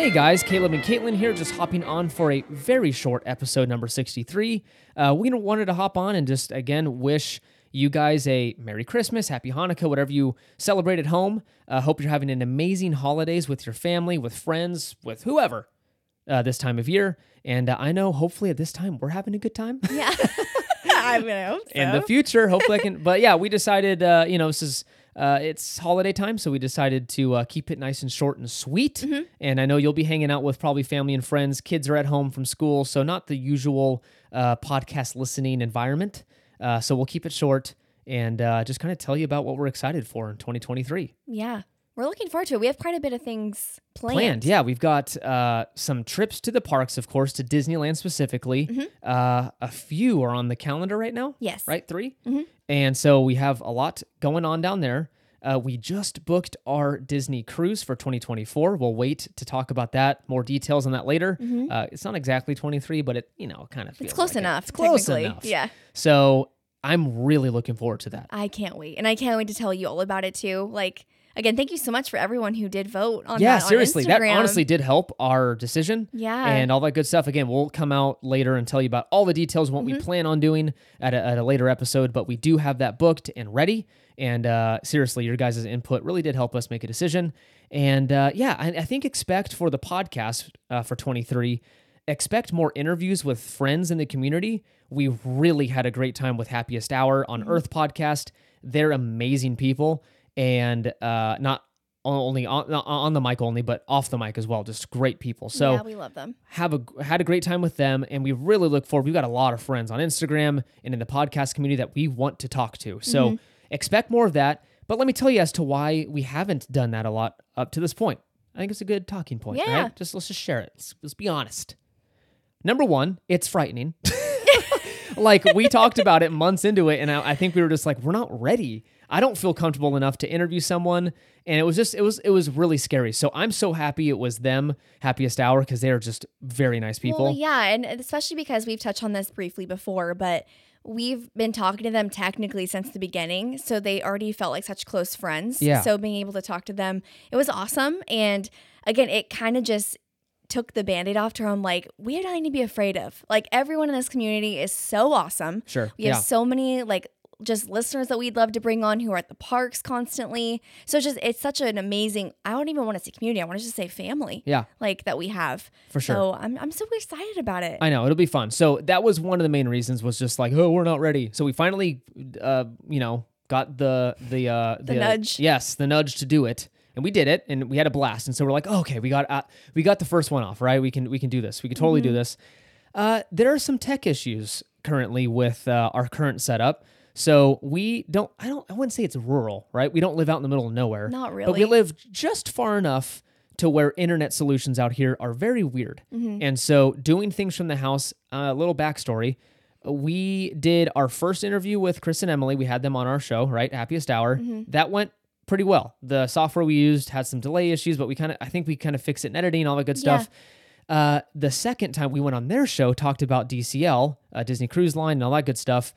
Hey guys, Caleb and Caitlin here, just hopping on for a very short episode number 63. Uh, we wanted to hop on and just again wish you guys a Merry Christmas, Happy Hanukkah, whatever you celebrate at home. Uh, hope you're having an amazing holidays with your family, with friends, with whoever uh, this time of year. And uh, I know hopefully at this time we're having a good time. Yeah. I mean, I hope so. in the future. Hopefully, I can. But yeah, we decided, uh, you know, this is uh, it's holiday time, so we decided to uh, keep it nice and short and sweet. Mm-hmm. And I know you'll be hanging out with probably family and friends. Kids are at home from school, so not the usual uh, podcast listening environment. Uh, so we'll keep it short and uh, just kind of tell you about what we're excited for in 2023. yeah. We're looking forward to it. We have quite a bit of things planned. planned. Yeah, we've got uh, some trips to the parks, of course, to Disneyland specifically. Uh, a few are on the calendar right now. Mm-hmm. Yes. Right? 3 And so we have a lot going on down there. Uh, we just booked our Disney cruise for 2024. We'll wait to talk about that. More details on that later. Uh, it's not exactly 23, but it, you know, kind of Mm-hmm. It's close like it. enough. It's close enough. Yeah. So I'm really looking forward to that. I can't wait. And I can't wait to tell you all about it too. Like, again, thank you so much for everyone who did vote on yeah, that. on seriously, that honestly did help our decision. Yeah. and all that good stuff. Again, we'll come out later and tell you about all the details what Mm-hmm. we plan on doing at a, at a later episode. But we do have that booked and ready. And uh, seriously, your guys' input really did help us make a decision. And uh, yeah, I, I think expect for the podcast uh, for 23, expect more interviews with friends in the community. We really had a great time with Happiest Hour on Mm-hmm. Earth podcast. They're amazing people, and uh, not only on, on the mic only, but off the mic as well. Just great people. So yeah, we love them. have a had a great time with them, and we really look forward. We've got a lot of friends on Instagram and in the podcast community that we want to talk to. So Mm-hmm. expect more of that. But let me tell you as to why we haven't done that a lot up to this point. I think it's a good talking point. Yeah. Right? Just let's just share it. Let's, let's be honest. Number one, it's frightening. like we talked about it months into it, and I, I think we were just like, we're not ready. I don't feel comfortable enough to interview someone, and it was just it was it was really scary. So I'm so happy it was them happiest hour because they are just very nice people. Well, yeah, and especially because we've touched on this briefly before, but we've been talking to them technically since the beginning, so they already felt like such close friends. Yeah. So being able to talk to them, it was awesome, and again, it kind of just took the band-aid off to I'm like, we have nothing to be afraid of. Like everyone in this community is so awesome. Sure. We have yeah. so many like just listeners that we'd love to bring on who are at the parks constantly. So it's just it's such an amazing I don't even want to say community. I want to just say family. Yeah. Like that we have. For sure. So I'm I'm so excited about it. I know it'll be fun. So that was one of the main reasons was just like, oh, we're not ready. So we finally, uh, you know, got the the uh, The nudge. Yes, the nudge to do it, and we did it, and we had a blast. And so we're like, oh, okay, we got uh, we got the first one off, right? We can we can do this. We can totally Mm-hmm. do this. Uh, there are some tech issues currently with uh, our current setup. So we don't. I don't. I wouldn't say it's rural, right? We don't live out in the middle of nowhere. Not really. But we live just far enough to where internet solutions out here are very weird. Mm-hmm. And so doing things from the house, a little backstory. We did our first interview with Chris and Emily. We had them on our show, right? Happiest Hour. Mm-hmm. That went pretty well. The software we used had some delay issues, but we kind of, I think we kind of fixed it in editing, and all that good Yeah. stuff. Uh, the second time we went on their show, talked about DCL, uh, Disney Cruise Line, and all that good stuff.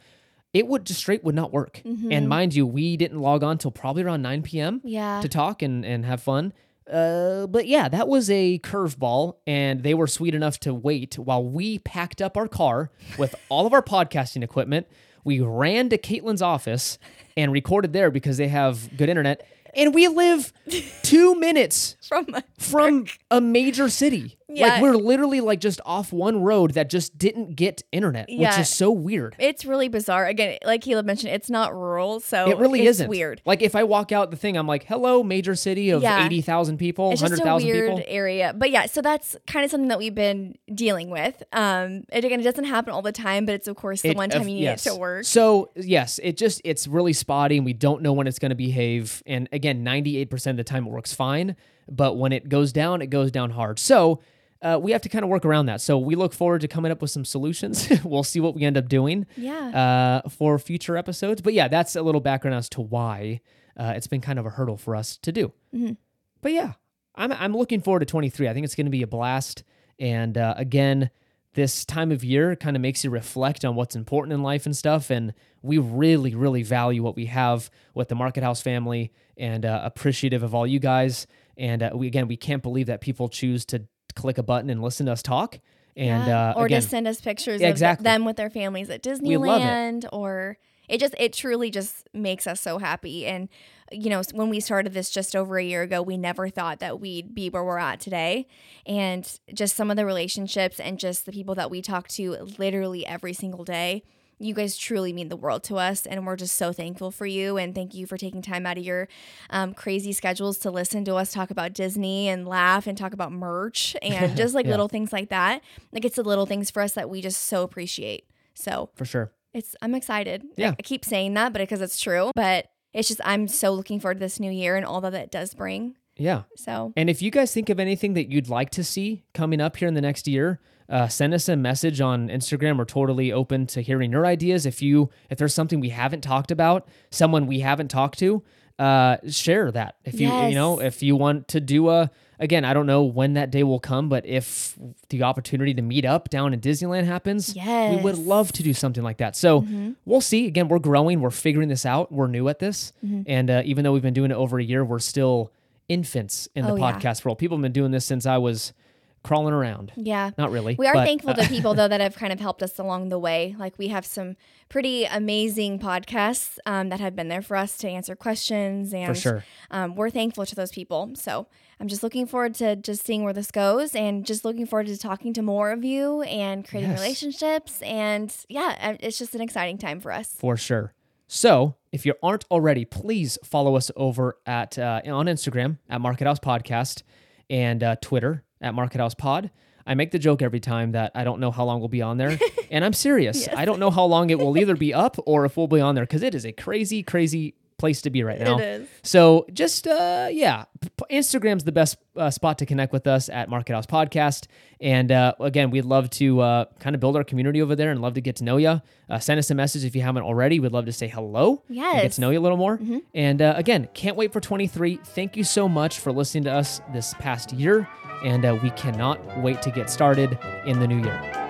It would just straight would not work. And mind you, we didn't log on till probably around 9 p.m Yeah. to talk and, and have fun. Uh, but yeah, that was a curveball, and they were sweet enough to wait while we packed up our car with all of our podcasting equipment. We ran to Caitlin's office and recorded there because they have good internet. And we live two minutes From from a major city. Yeah. Like we're literally like just off one road that just didn't get internet, which is so weird. it's really bizarre. Again, like Caleb mentioned, it's not rural, so It really it's isn't weird. Like if I walk out the thing, I'm like, "Hello, major city of Yeah. eighty thousand people, a weird people." area. But yeah, so that's kind of something that we've been dealing with. Um, and again, it doesn't happen all the time, but it's of course the It- one time of- you need yes. it to work. So yes, it just it's really spotty, and we don't know when it's going to behave. And again, ninety eight percent of the time it works fine, but when it goes down, it goes down hard. So. Uh, we have to kind of work around that. So we look forward to coming up with some solutions. we'll see what we end up doing Yeah. uh, for future episodes. But yeah, that's a little background as to why uh, it's been kind of a hurdle for us to do. Mm-hmm. But yeah, I'm I'm looking forward to 23. I think it's going to be a blast. And uh, again, this time of year kind of makes you reflect on what's important in life and stuff. And we really, really value what we have with the Market House family and uh, appreciative of all you guys. And uh, we again, we can't believe that people choose to just click a button and listen to us talk. And Yeah. uh, or again, just send us pictures Yeah, of exactly. them with their families at love it. Disneyland or it just it truly just makes us so happy and you know when we started this just over a year ago we never thought that we'd be where we're at today and just some of the relationships and just the people that we talk to literally every single day you guys truly mean the world to us and we're just so thankful for you and thank you for taking time out of your um, crazy schedules to listen to us talk about disney and laugh and talk about merch and just like Yeah. little things like that like it's the little things for us that we just so appreciate so for sure. it's i'm excited Yeah. i, I keep saying that but because it's true but it's just i'm so looking forward to this new year and all that it does bring Yeah. so And if you guys think of anything that you'd like to see coming up here in the next year, uh, send us a message on Instagram. We're totally open to hearing your ideas. If you if there's something we haven't talked about, someone we haven't talked to, uh, share that. If you you know if you want to do a again, I don't know when that day will come, but if the opportunity to meet up down in Disneyland happens, we would love to do something like that. So we'll see. Again, we're growing. We're figuring this out. We're new at this, and uh, even though we've been doing it over a year, we're still infants in the Oh, yeah. podcast world. People have been doing this since I was crawling around. yeah Not really. We are but, thankful uh, to people though that have kind of helped us along the way. Like we have some pretty amazing podcasts um, that have been there for us to answer questions, and for sure. um, we're thankful to those people. So I'm just looking forward to just seeing where this goes, and just looking forward to talking to more of you and creating Yes. relationships. And yeah, uh, it's just an exciting time for us. For sure. So, if you aren't already, please follow us over at uh, on Instagram at Market House Podcast and uh, Twitter at Market House Pod. I make the joke every time that I don't know how long we'll be on there, and I'm serious. I don't know how long it will either be up or if we'll be on there because it is a crazy, crazy place to be right now. is. So just uh, yeah, Instagram's the best uh, spot to connect with us at Market House Podcast. And uh, again, we'd love to uh, kind of build our community over there and love to get to know you. Uh, send us a message if you haven't already. We'd love to say hello. and get to know you a little more. And uh, again, can't wait for 23. Thank you so much for listening to us this past year. And uh, we cannot wait to get started in the new year.